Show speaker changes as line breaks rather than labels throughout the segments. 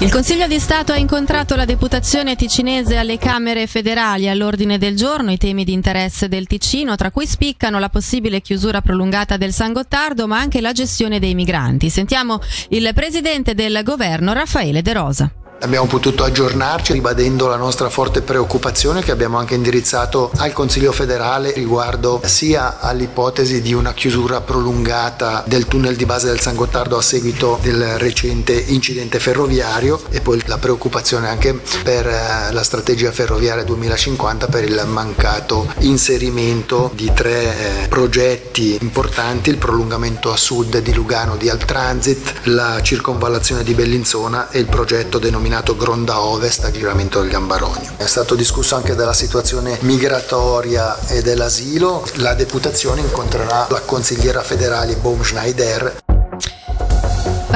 Il Consiglio di Stato ha incontrato la deputazione ticinese alle Camere federali all'ordine del giorno i temi di interesse del Ticino, tra cui spiccano la possibile chiusura prolungata del San Gottardo, ma anche la gestione dei migranti. Sentiamo il presidente del governo Raffaele De Rosa.
Abbiamo potuto aggiornarci ribadendo la nostra forte preoccupazione che abbiamo anche indirizzato al Consiglio federale riguardo sia all'ipotesi di una chiusura prolungata del tunnel di base del San Gottardo a seguito del recente incidente ferroviario e poi la preoccupazione anche per eh, la strategia ferroviaria 2050 per il mancato inserimento di tre eh, progetti importanti, il prolungamento a sud di Lugano di Altransit, la circonvallazione di Bellinzona e il progetto denominato denominato Gronda Ovest a giramento del Gambarogno. È stato discusso anche della situazione migratoria e dell'asilo. La deputazione incontrerà la consigliera federale Baum Schneider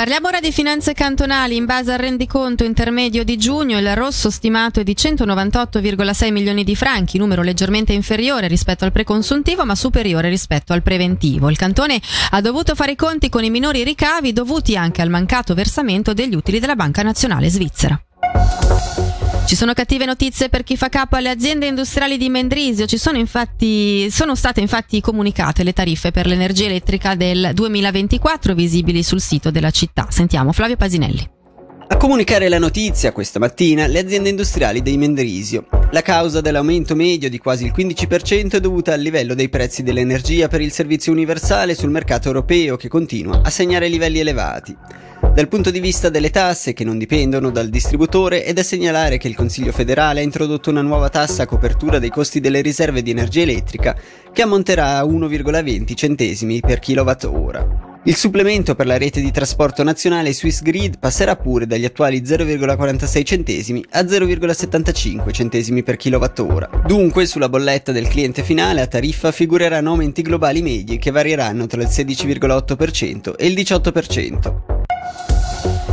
Parliamo ora di finanze cantonali. In base al rendiconto intermedio di giugno, il rosso stimato è di 198,6 milioni di franchi, numero leggermente inferiore rispetto al preconsuntivo ma superiore rispetto al preventivo. Il cantone ha dovuto fare i conti con i minori ricavi dovuti anche al mancato versamento degli utili della Banca Nazionale Svizzera. Ci sono cattive notizie per chi fa capo alle aziende industriali di Mendrisio. Ci sono, infatti, sono state infatti comunicate le tariffe per l'energia elettrica del 2024 visibili sul sito della città. Sentiamo Flavio Pasinelli.
A comunicare la notizia questa mattina le aziende industriali dei Mendrisio. La causa dell'aumento medio di quasi il 15% è dovuta al livello dei prezzi dell'energia per il servizio universale sul mercato europeo che continua a segnare livelli elevati. Dal punto di vista delle tasse che non dipendono dal distributore è da segnalare che il Consiglio federale ha introdotto una nuova tassa a copertura dei costi delle riserve di energia elettrica che ammonterà a 1,20 centesimi per kilowattora. Il supplemento per la rete di trasporto nazionale Swiss Grid passerà pure dagli attuali 0,46 centesimi a 0,75 centesimi per kilowattora. Dunque, sulla bolletta del cliente finale a tariffa figureranno aumenti globali medi che varieranno tra il 16,8% e il 18%.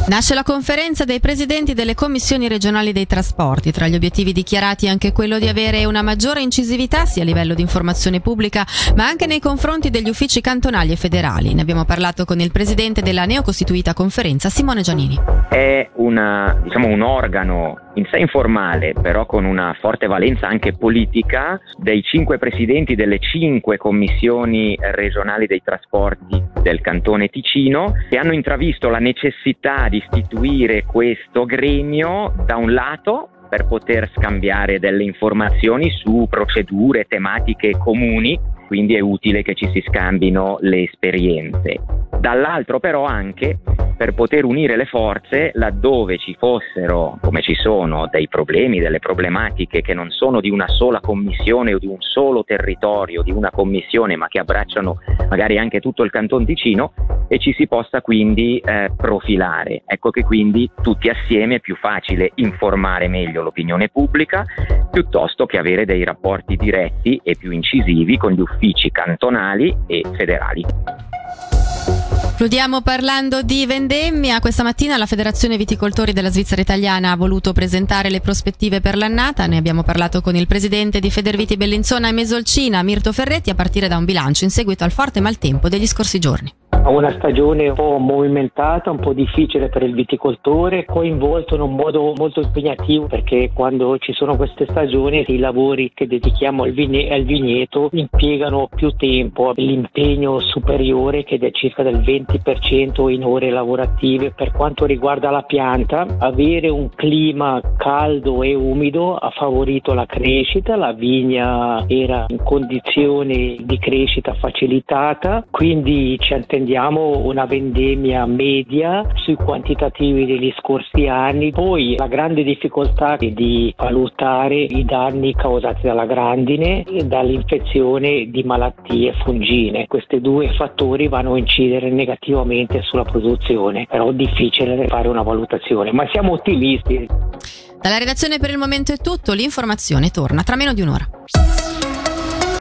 Nasce la conferenza dei presidenti delle commissioni regionali dei trasporti. Tra gli obiettivi dichiarati anche quello di avere una maggiore incisività sia a livello di informazione pubblica ma anche nei confronti degli uffici cantonali e federali. Ne abbiamo parlato con il presidente della neocostituita conferenza, Simone Giannini.
È una, diciamo, un organo in sé informale, però con una forte valenza anche politica, dei cinque presidenti delle cinque commissioni regionali dei trasporti del cantone Ticino, che hanno intravisto la necessità di istituire questo gremio da un lato per poter scambiare delle informazioni su procedure, tematiche comuni, quindi è utile che ci si scambino le esperienze. Dall'altro però anche per poter unire le forze laddove ci fossero, come ci sono, dei problemi, delle problematiche che non sono di una sola commissione o di un solo territorio, di una commissione, ma che abbracciano magari anche tutto il Canton Ticino e ci si possa quindi eh, profilare. Ecco che quindi tutti assieme è più facile informare meglio l'opinione pubblica piuttosto che avere dei rapporti diretti e più incisivi con gli uffici cantonali e federali.
Concludiamo parlando di vendemmia. Questa mattina la Federazione Viticoltori della Svizzera Italiana ha voluto presentare le prospettive per l'annata. Ne abbiamo parlato con il presidente di Federviti Bellinzona e Mesolcina, Mirto Ferretti, a partire da un bilancio in seguito al forte maltempo degli scorsi giorni.
Una stagione un po' movimentata, un po' difficile per il viticoltore, coinvolto in un modo molto impegnativo perché quando ci sono queste stagioni i lavori che dedichiamo al, vigne- al vigneto impiegano più tempo, l'impegno superiore che è circa del 20% in ore lavorative. Per quanto riguarda la pianta, avere un clima caldo e umido ha favorito la crescita, la vigna era in condizioni di crescita facilitata, quindi ci attendiamo prendiamo una vendemmia media sui quantitativi degli scorsi anni, poi la grande difficoltà di valutare i danni causati dalla grandine e dall'infezione di malattie fungine. Questi due fattori vanno a incidere negativamente sulla produzione, però è difficile fare una valutazione, ma siamo ottimisti.
Dalla redazione per il momento è tutto, l'informazione torna tra meno di un'ora.